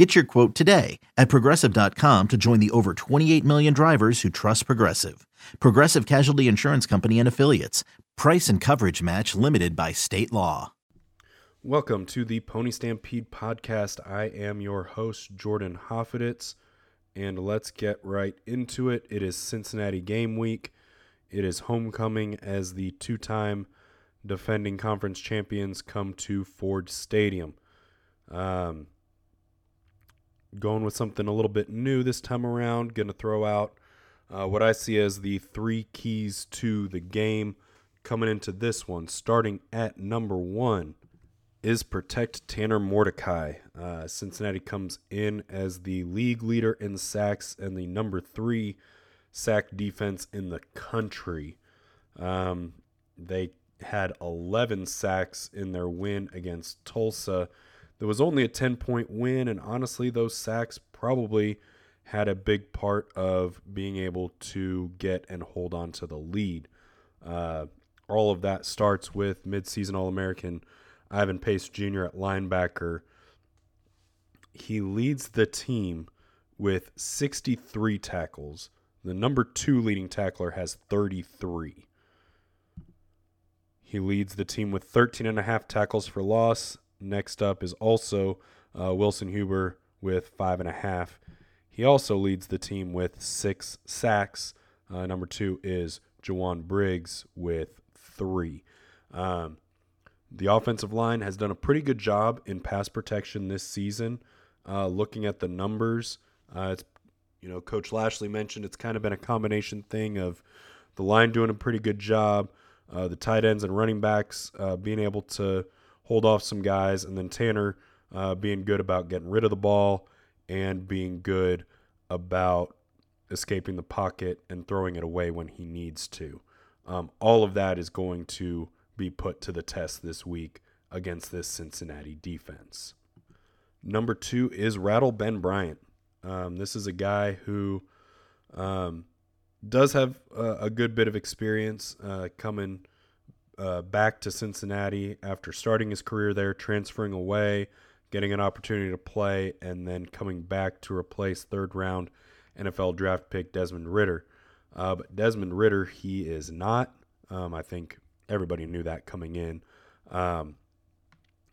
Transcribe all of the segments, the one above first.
Get your quote today at progressive.com to join the over 28 million drivers who trust Progressive. Progressive Casualty Insurance Company and Affiliates. Price and coverage match limited by state law. Welcome to the Pony Stampede podcast. I am your host, Jordan Hoffeditz, and let's get right into it. It is Cincinnati game week. It is homecoming as the two time defending conference champions come to Ford Stadium. Um, going with something a little bit new this time around. Going to throw out uh, what I see as the three keys to the game coming into this one. Starting at number one is protect Tanner Mordecai. Uh, Cincinnati comes in as the league leader in sacks and the number three sack defense in the country. Um, they had 11 sacks in their win against Tulsa there was only a 10 point win, and honestly, those sacks probably had a big part of being able to get and hold on to the lead. Uh, all of that starts with midseason All American Ivan Pace Jr. at linebacker. He leads the team with 63 tackles. The number two leading tackler has 33. He leads the team with 13 and a half tackles for loss Next up is also uh, Wilson Huber with five and a half. He also leads the team with six sacks. Uh, number two is Jowon Briggs with three. Um, the offensive line has done a pretty good job in pass protection this season. Uh, looking at the numbers, uh, it's you know Coach Lashlee mentioned it's kind of been a combination thing of the line doing a pretty good job, uh, the tight ends and running backs uh, being able to hold off some guys, and then Tanner uh, being good about getting rid of the ball and being good about escaping the pocket and throwing it away when he needs to. Um, all of that is going to be put to the test this week against this Cincinnati defense. Number two is Rattle Ben Bryant. Um, this is a guy who um, does have a, a, good bit of experience uh, coming uh, back to Cincinnati after starting his career there, transferring away, getting an opportunity to play, and then coming back to replace third round NFL draft pick Desmond Ridder. Uh, but Desmond Ridder, he is not. Um, I think everybody knew that coming in. Um,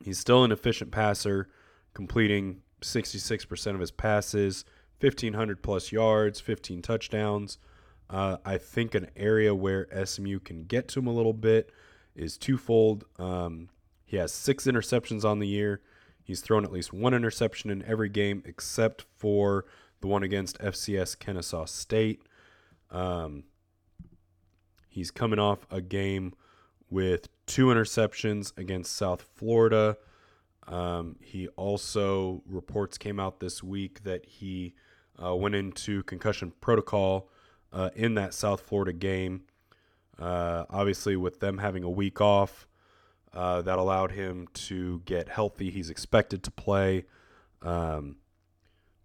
he's still an efficient passer, completing 66% of his passes, 1,500 plus yards, 15 touchdowns. Uh, I think an area where SMU can get to him a little bit is twofold. Um, he has six interceptions on the year. He's thrown at least one interception in every game except for the one against FCS Kennesaw State. Um, he's coming off a game with two interceptions against South Florida. Um, he also reports came out this week that he uh, went into concussion protocol uh, in that South Florida game. Uh, obviously, with them having a week off, uh, that allowed him to get healthy. He's expected to play. Um,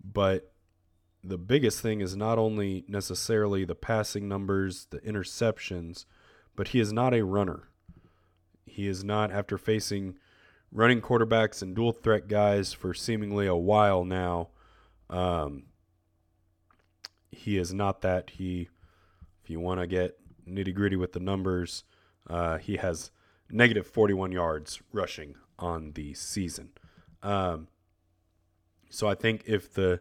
but the biggest thing is not only necessarily the passing numbers, the interceptions, but he is not a runner. He is not, after facing running quarterbacks and dual threat guys for seemingly a while now, um, he is not that. He, if you want to get nitty gritty with the numbers, uh, he has negative 41 yards rushing on the season. Um, so I think if the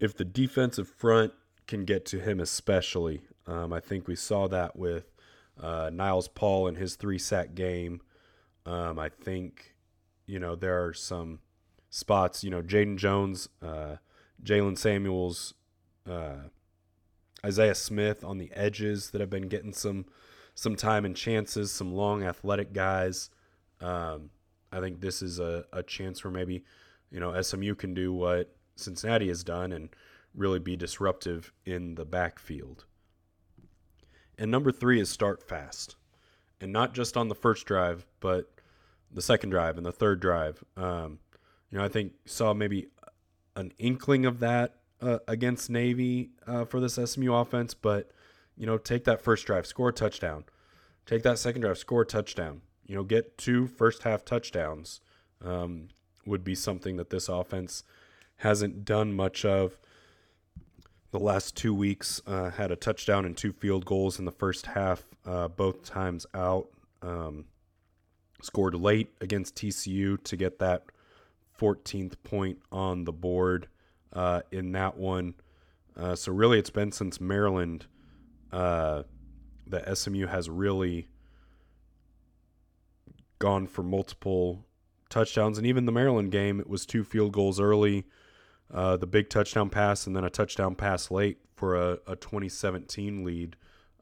if the defensive front can get to him, especially, um, I think we saw that with uh, Niles Paul in his three sack game. Um, I think you know there are some spots. You know, Jaden Jones, uh, Jaylen Samuels, uh, Isaiah Smith on the edges that have been getting some some time and chances, some long athletic guys. Um, I think this is a, a chance where maybe, you know, SMU can do what Cincinnati has done and really be disruptive in the backfield. And number three is start fast. and not just on the first drive, but the second drive and the third drive. Um, you know, I think saw maybe an inkling of that uh, against Navy uh, for this SMU offense, but you know, take that first drive, score a touchdown. Take that second drive, score a touchdown. You know, get two first half touchdowns um, would be something that this offense hasn't done much of. The last two weeks uh, had a touchdown and two field goals in the first half, uh, both times out. Um, scored late against TCU to get that 14th point on the board uh, in that one. Uh, so really, it's been since Maryland uh, that SMU has really gone for multiple touchdowns, and even the Maryland game, it was two field goals early, uh, the big touchdown pass, and then a touchdown pass late for a, a 2017 lead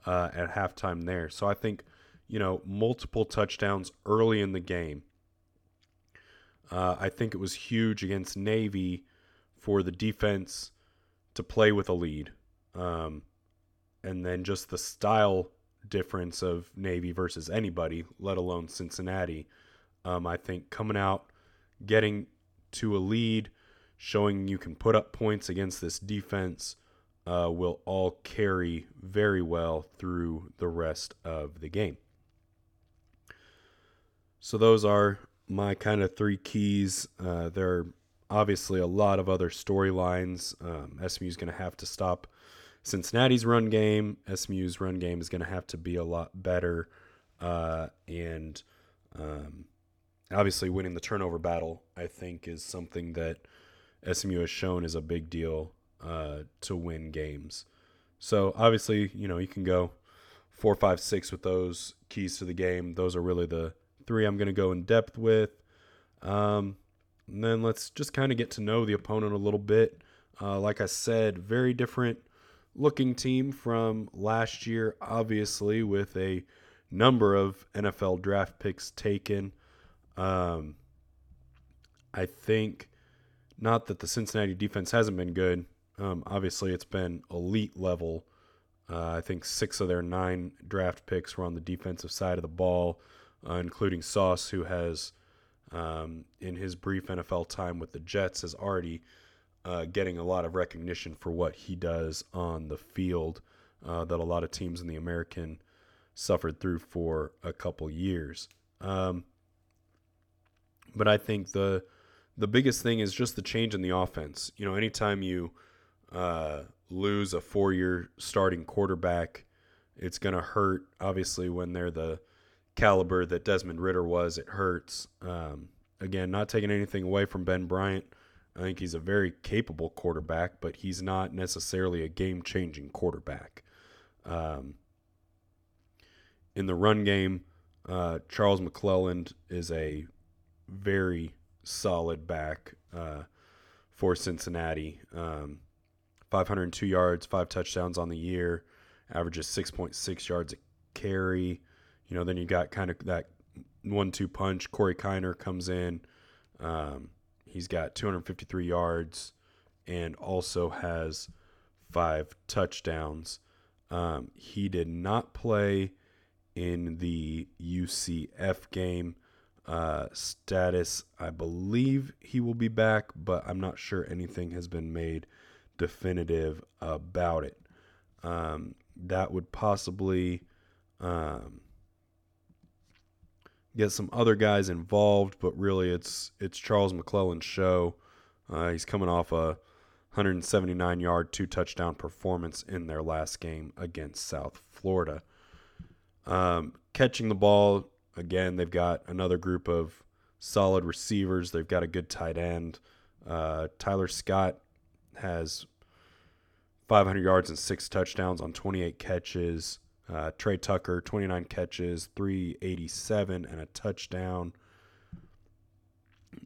uh, at halftime there. So I think you know multiple touchdowns early in the game. Uh, I think it was huge against Navy for the defense to play with a lead. Um, and then just the style difference of Navy versus anybody, let alone Cincinnati. Um, I think coming out, getting to a lead, showing you can put up points against this defense uh, will all carry very well through the rest of the game. So, those are my kind of three keys. Uh, there are obviously a lot of other storylines. Um, SMU is going to have to stop Cincinnati's run game. SMU's run game is going to have to be a lot better. Uh, and um, obviously, winning the turnover battle, I think, is something that SMU has shown is a big deal uh, to win games. So, obviously, you know, you can go four, five, six with those keys to the game. Those are really the three I'm going to go in depth with. Um, and then let's just kind of get to know the opponent a little bit. Uh, like I said, very different looking team from last year, obviously, with a number of NFL draft picks taken. Um, I think not that the Cincinnati defense hasn't been good. Um, obviously, it's been elite level. Uh, I think six of their nine draft picks were on the defensive side of the ball, uh, including Sauce, who has um, in his brief NFL time with the Jets, is already uh, getting a lot of recognition for what he does on the field uh, that a lot of teams in the American suffered through for a couple years. Um, but I think the the biggest thing is just the change in the offense. You know, anytime you uh, lose a four year starting quarterback, it's going to hurt. Obviously, when they're the caliber that Desmond Ridder was, it hurts. Um, again, not taking anything away from Ben Bryant. I think he's a very capable quarterback, but he's not necessarily a game changing quarterback. Um, in the run game, uh, Charles McClelland is a very solid back uh, for Cincinnati. Um, 502 yards, five touchdowns on the year, averages 6.6 yards a carry. You know, then you got kind of that one-two punch. Corey Kiner comes in. Um, he's got 253 yards and also has five touchdowns. Um, he did not play in the UCF game. Uh, status, I believe he will be back, but I'm not sure anything has been made definitive about it. Um, that would possibly um, get some other guys involved, but really it's it's Charles McClelland's show. Uh, he's coming off a 179 yard, two touchdown performance in their last game against South Florida. Um, catching the ball, again, they've got another group of solid receivers. They've got a good tight end. Uh, Tyler Scott has 500 yards and six touchdowns on 28 catches. Uh, Tre Tucker, 29 catches, 387, and a touchdown.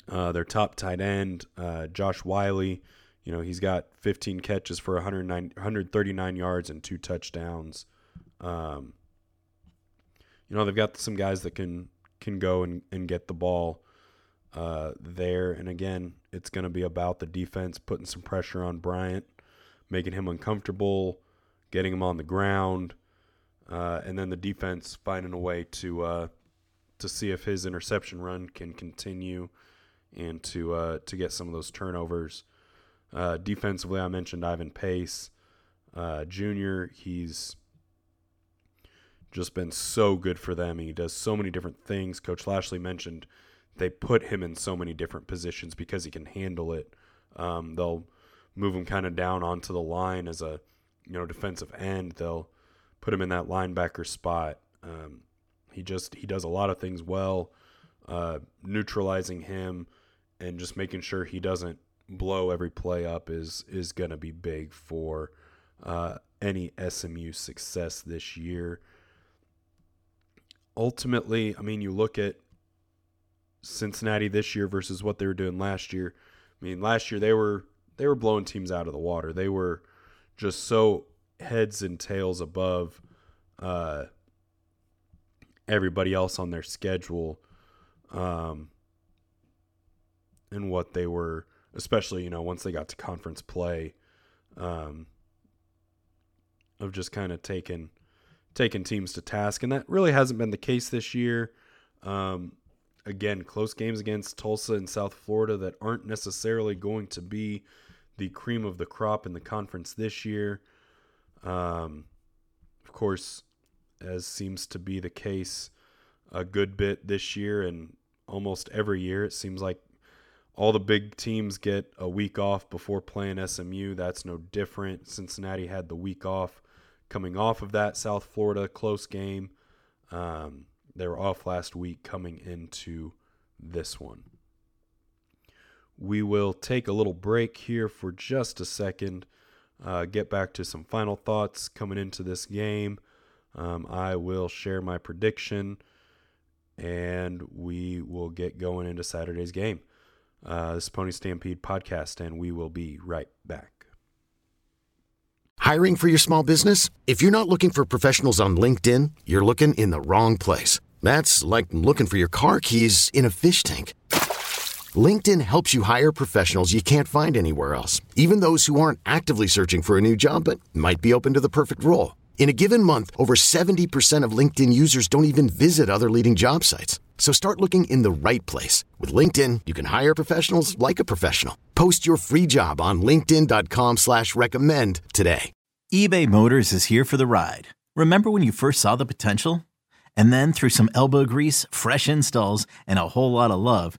Uh, their top tight end, uh, Josh Whyle, you know, he's got 15 catches for 139 yards and two touchdowns. Um, you know, they've got some guys that can can go and, and get the ball uh, there. And again, it's going to be about the defense putting some pressure on Bryant, making him uncomfortable, getting him on the ground. Uh, and then the defense finding a way to uh, to see if his interception run can continue and to uh, to get some of those turnovers. Uh, defensively, I mentioned Ivan Pace uh, Jr. He's just been so good for them. He does so many different things. Coach Lashlee mentioned they put him in so many different positions because he can handle it. Um, they'll move him kind of down onto the line as a you know defensive end. They'll put him in that linebacker spot. Um, he just he does a lot of things well, uh, neutralizing him and just making sure he doesn't blow every play up is is going to be big for uh, any SMU success this year. Ultimately, I mean, you look at Cincinnati this year versus what they were doing last year. I mean, last year they were they were blowing teams out of the water. They were just so heads and tails above uh, everybody else on their schedule, um, and what they were, especially you know once they got to conference play, um, of just kind of taking taking teams to task, and that really hasn't been the case this year. Um, again, close games against Tulsa and South Florida that aren't necessarily going to be the cream of the crop in the conference this year. Um, of course, as seems to be the case a good bit this year and almost every year, it seems like all the big teams get a week off before playing SMU. That's no different. Cincinnati had the week off coming off of that South Florida close game. Um, they were off last week coming into this one. We will take a little break here for just a second, uh, get back to some final thoughts coming into this game. Um, I will share my prediction and we will get going into Saturday's game. Uh, this is Pony Stampede podcast, and we will be right back. Hiring for your small business? If you're not looking for professionals on LinkedIn, you're looking in the wrong place. That's like looking for your car keys in a fish tank. LinkedIn helps you hire professionals you can't find anywhere else, even those who aren't actively searching for a new job but might be open to the perfect role. In a given month, over 70% of LinkedIn users don't even visit other leading job sites. So start looking in the right place. With LinkedIn, you can hire professionals like a professional. Post your free job on linkedin.com slash recommend today. eBay Motors is here for the ride. Remember when you first saw the potential? And then through some elbow grease, fresh installs, and a whole lot of love,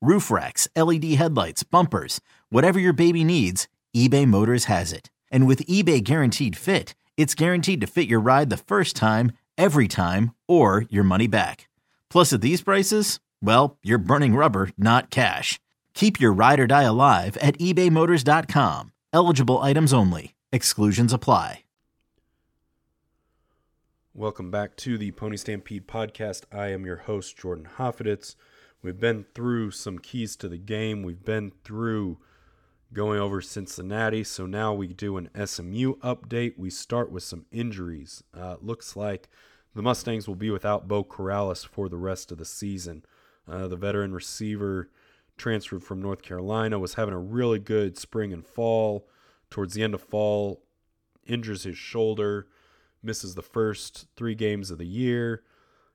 roof racks, LED headlights, bumpers, whatever your baby needs, eBay Motors has it. And with eBay Guaranteed Fit, it's guaranteed to fit your ride the first time, every time, or your money back. Plus, at these prices, well, you're burning rubber, not cash. Keep your ride or die alive at ebaymotors.com. Eligible items only. Exclusions apply. Welcome back to the Pony Stampede podcast. I am your host, Jordan Hoffeditz. We've been through some keys to the game. We've been through going over Cincinnati. So now we do an SMU update. We start with some injuries. Uh, looks like the Mustangs will be without Beau Corrales for the rest of the season. Uh, the veteran receiver transferred from North Carolina was having a really good spring and fall. Towards the end of fall, injures his shoulder, misses the first three games of the year,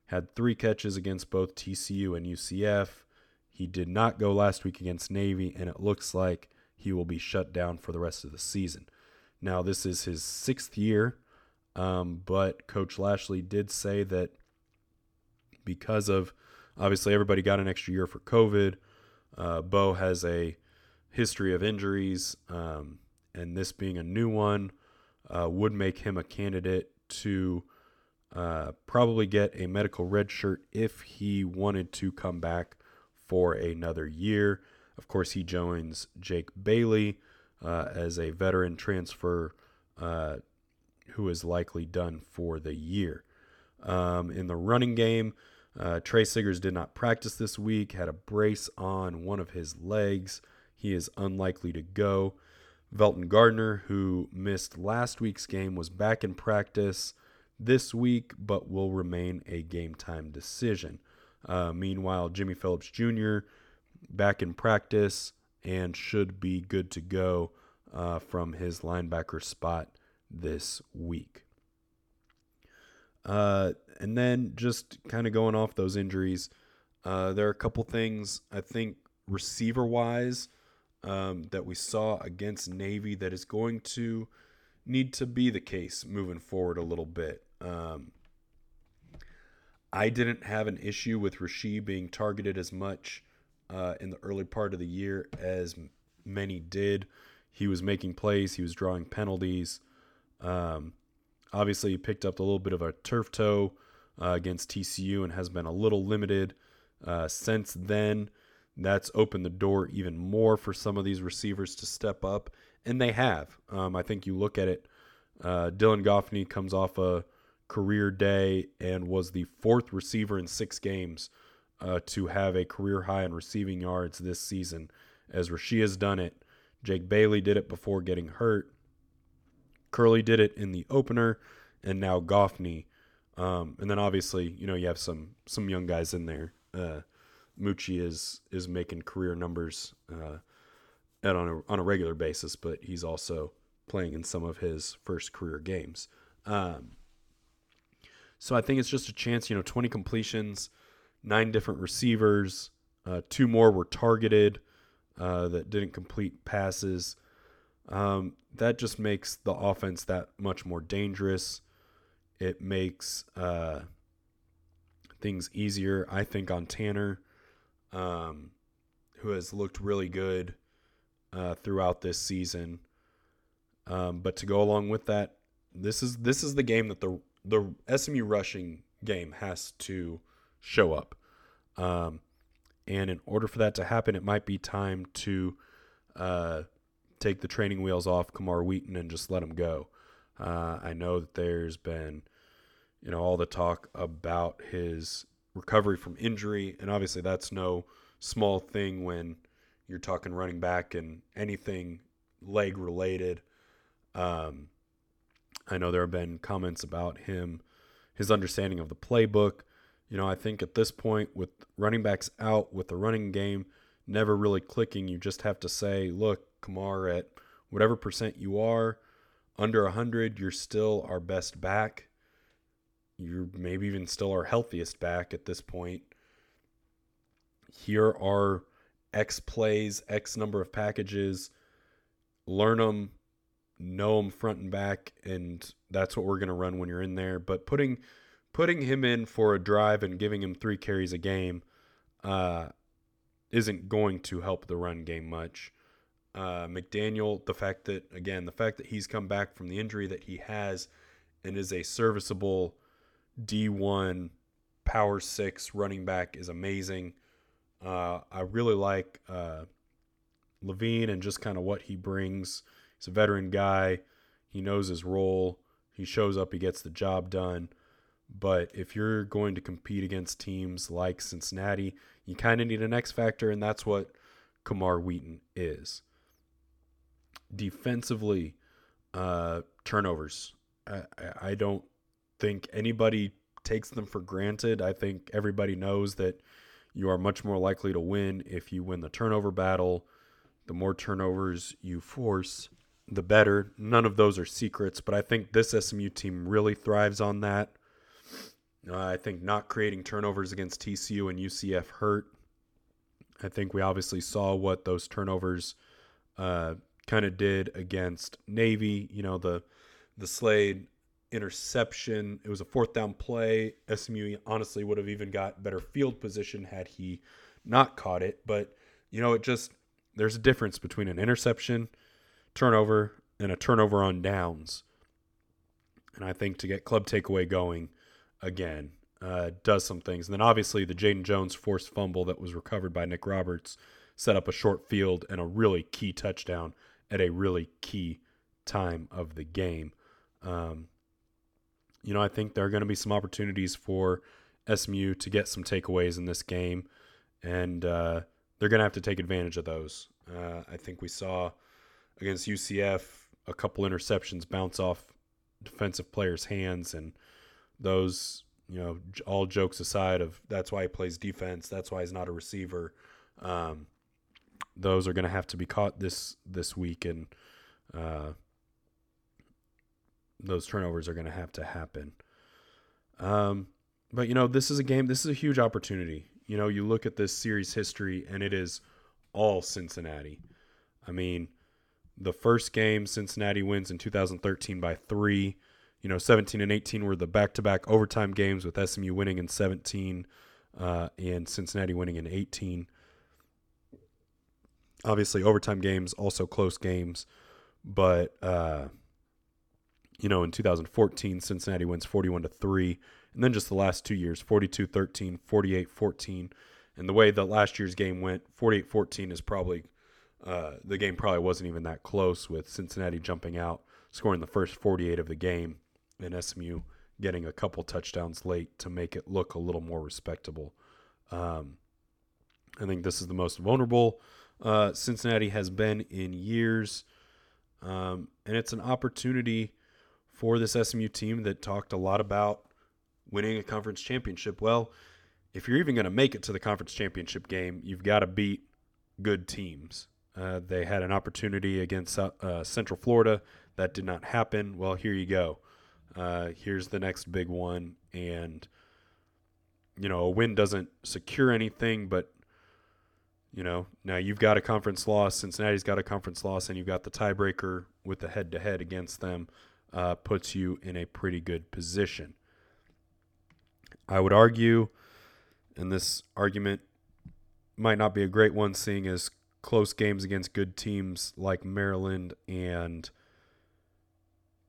had three catches against both TCU and UCF. He did not go last week against Navy, and it looks like he will be shut down for the rest of the season. Now, this is his sixth year, um, but Coach Lashlee did say that because of obviously everybody got an extra year for COVID, uh, Beau has a history of injuries, um, and this being a new one uh, would make him a candidate to uh, probably get a medical red shirt if he wanted to come back for another year. Of course, he joins Jake Bailey uh, as a veteran transfer uh, who is likely done for the year. Um, in the running game, Uh, Tre Siggers did not practice this week, had a brace on one of his legs. He is unlikely to go. Velton Gardner, who missed last week's game, was back in practice this week, but will remain a game time decision. Uh, meanwhile, Jimmy Phillips Jr. back in practice and should be good to go uh, from his linebacker spot this week. Uh, and then just kind of going off those injuries, uh, there are a couple things I think receiver wise um, that we saw against Navy that is going to need to be the case moving forward a little bit. Um, I didn't have an issue with Rasheed being targeted as much uh, in the early part of the year as many did. He was making plays, he was drawing penalties. Um, obviously, he picked up a little bit of a turf toe uh, against TCU and has been a little limited uh, since then. That's opened the door even more for some of these receivers to step up, and they have. Um, I think you look at it. Uh, Dylan Goffney comes off a career day and was the fourth receiver in six games uh, to have a career high in receiving yards this season. As Rasheed has done it, Jake Bailey did it before getting hurt. Kerley did it in the opener, and now Goffney. Um, and then obviously, you know, you have some some young guys in there. Uh, Mucci is is making career numbers uh, at on a on a regular basis, but he's also playing in some of his first career games. Um, so I think it's just a chance. You know, 20 completions, nine different receivers, uh, two more were targeted uh, that didn't complete passes. Um, that just makes the offense that much more dangerous. It makes uh, things easier, I think, on Tanner um, who has looked really good uh, throughout this season. Um, but to go along with that, this is this is the game that the the SMU rushing game has to show up. Um, and in order for that to happen, it might be time to uh, take the training wheels off Camar Wheaton and just let him go. Uh, I know that there's been, you know, all the talk about his recovery from injury, and obviously that's no small thing when you're talking running back and anything leg related. Um, I know there have been comments about him, his understanding of the playbook. You know, I think at this point, with running backs out, with the running game never really clicking, you just have to say, look, Camar, at whatever percent you are, under 100, you're still our best back you're maybe even still our healthiest back at this point. Here are X plays, X number of packages. Learn them, know him front and back, and that's what we're going to run when you're in there. But putting putting him in for a drive and giving him three carries a game uh, isn't going to help the run game much. Uh, McDaniel, the fact that again, the fact that he's come back from the injury that he has and is a serviceable D1 power six running back is amazing. Uh, I really like uh, Lavine and just kind of what he brings. He's a veteran guy. He knows his role. He shows up. He gets the job done. But if you're going to compete against teams like Cincinnati, you kind of need an X factor, and that's what Camar Wheaton is. Defensively, uh, turnovers. I, I don't think anybody takes them for granted. I think everybody knows that you are much more likely to win if you win the turnover battle. The more turnovers you force, the better. None of those are secrets, but I think this SMU team really thrives on that. Uh, I think not creating turnovers against TCU and UCF hurt. I think we obviously saw what those turnovers uh, kind of did against Navy. You know the the Slade interception. It was a fourth down play. SMU honestly would have even got better field position had he not caught it. But, you know, it just, there's a difference between an interception, turnover, and a turnover on downs. And I think to get club takeaway going again uh, does some things. And then obviously the Jaden Jones forced fumble that was recovered by Nick Roberts set up a short field and a really key touchdown at a really key time of the game. Um, you know, I think there are going to be some opportunities for SMU to get some takeaways in this game, and uh, they're going to have to take advantage of those. Uh, I think we saw against UCF a couple interceptions bounce off defensive players' hands, and those, you know, all jokes aside, of that's why he plays defense, that's why he's not a receiver. Um, those are going to have to be caught this this week, and uh, those turnovers are going to have to happen. Um, but you know, this is a game. This is a huge opportunity. You know, you look at this series history, and it is all Cincinnati. I mean, the first game Cincinnati wins in 2013 by three. You know, 17 and 18 were the back-to-back overtime games with SMU winning in 17 uh, and Cincinnati winning in 18. Obviously, overtime games, also close games, but uh, you know, in 2014, Cincinnati wins 41 to three, and then just the last two years, 42-13, 48-14, and the way that last year's game went, 48-14 is probably uh, the game probably wasn't even that close with Cincinnati jumping out, scoring the first 48 of the game, and SMU getting a couple touchdowns late to make it look a little more respectable. Um, I think this is the most vulnerable uh, Cincinnati has been in years, um, and it's an opportunity for this SMU team that talked a lot about winning a conference championship. Well, if you're even going to make it to the conference championship game, you've got to beat good teams. Uh, they had an opportunity against uh, Central Florida. That did not happen. Well, here you go. Uh, here's the next big one. And, you know, a win doesn't secure anything, but, you know, now you've got a conference loss. Cincinnati's got a conference loss, and you've got the tiebreaker with the head to head against them, uh, puts you in a pretty good position. I would argue, and this argument might not be a great one, seeing as close games against good teams like Maryland and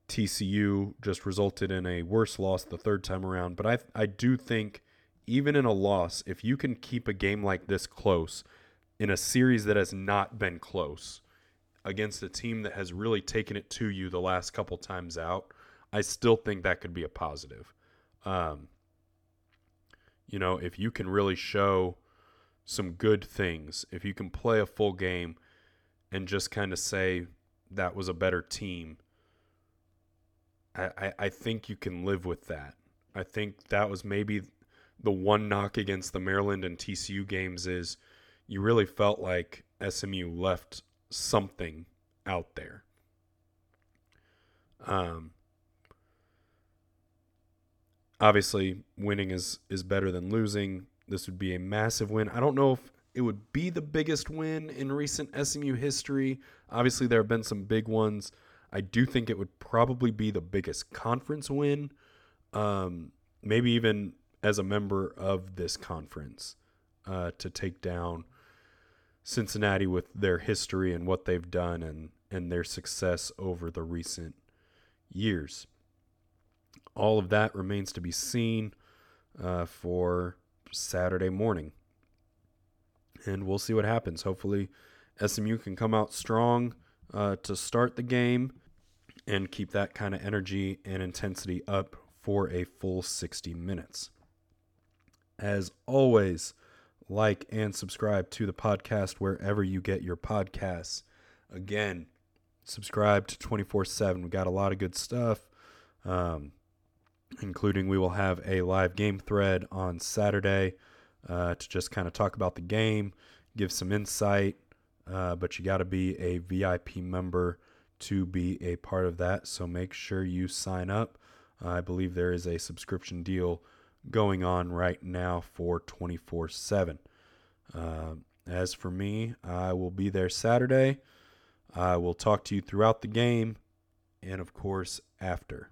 TCU just resulted in a worse loss the third time around. But I I do think even in a loss, if you can keep a game like this close in a series that has not been close against a team that has really taken it to you the last couple times out, I still think that could be a positive. Um, you know, if you can really show some good things. If you can play a full game and just kind of say that was a better team, I, I, I, think you can live with that. I think that was maybe the one knock against the Maryland and TCU games is you really felt like SMU left something out there. Um, obviously, winning is is better than losing. This would be a massive win. I don't know if it would be the biggest win in recent SMU history. Obviously, there have been some big ones. I do think it would probably be the biggest conference win, um, maybe even as a member of this conference uh, to take down Cincinnati with their history and what they've done and, and their success over the recent years. All of that remains to be seen uh, for Saturday morning. And we'll see what happens. Hopefully, SMU can come out strong uh, to start the game and keep that kind of energy and intensity up for a full 60 minutes. As always, like and subscribe to the podcast wherever you get your podcasts. Again, subscribe to 24 7. We got a lot of good stuff. Um, including we will have a live game thread on Saturday uh, to just kind of talk about the game, give some insight. Uh, but you got to be a VIP member to be a part of that. So make sure you sign up. Uh, I believe there is a subscription deal going on right now for 24 7. Uh, as for me, I will be there Saturday. I will talk to you throughout the game and, of course, after.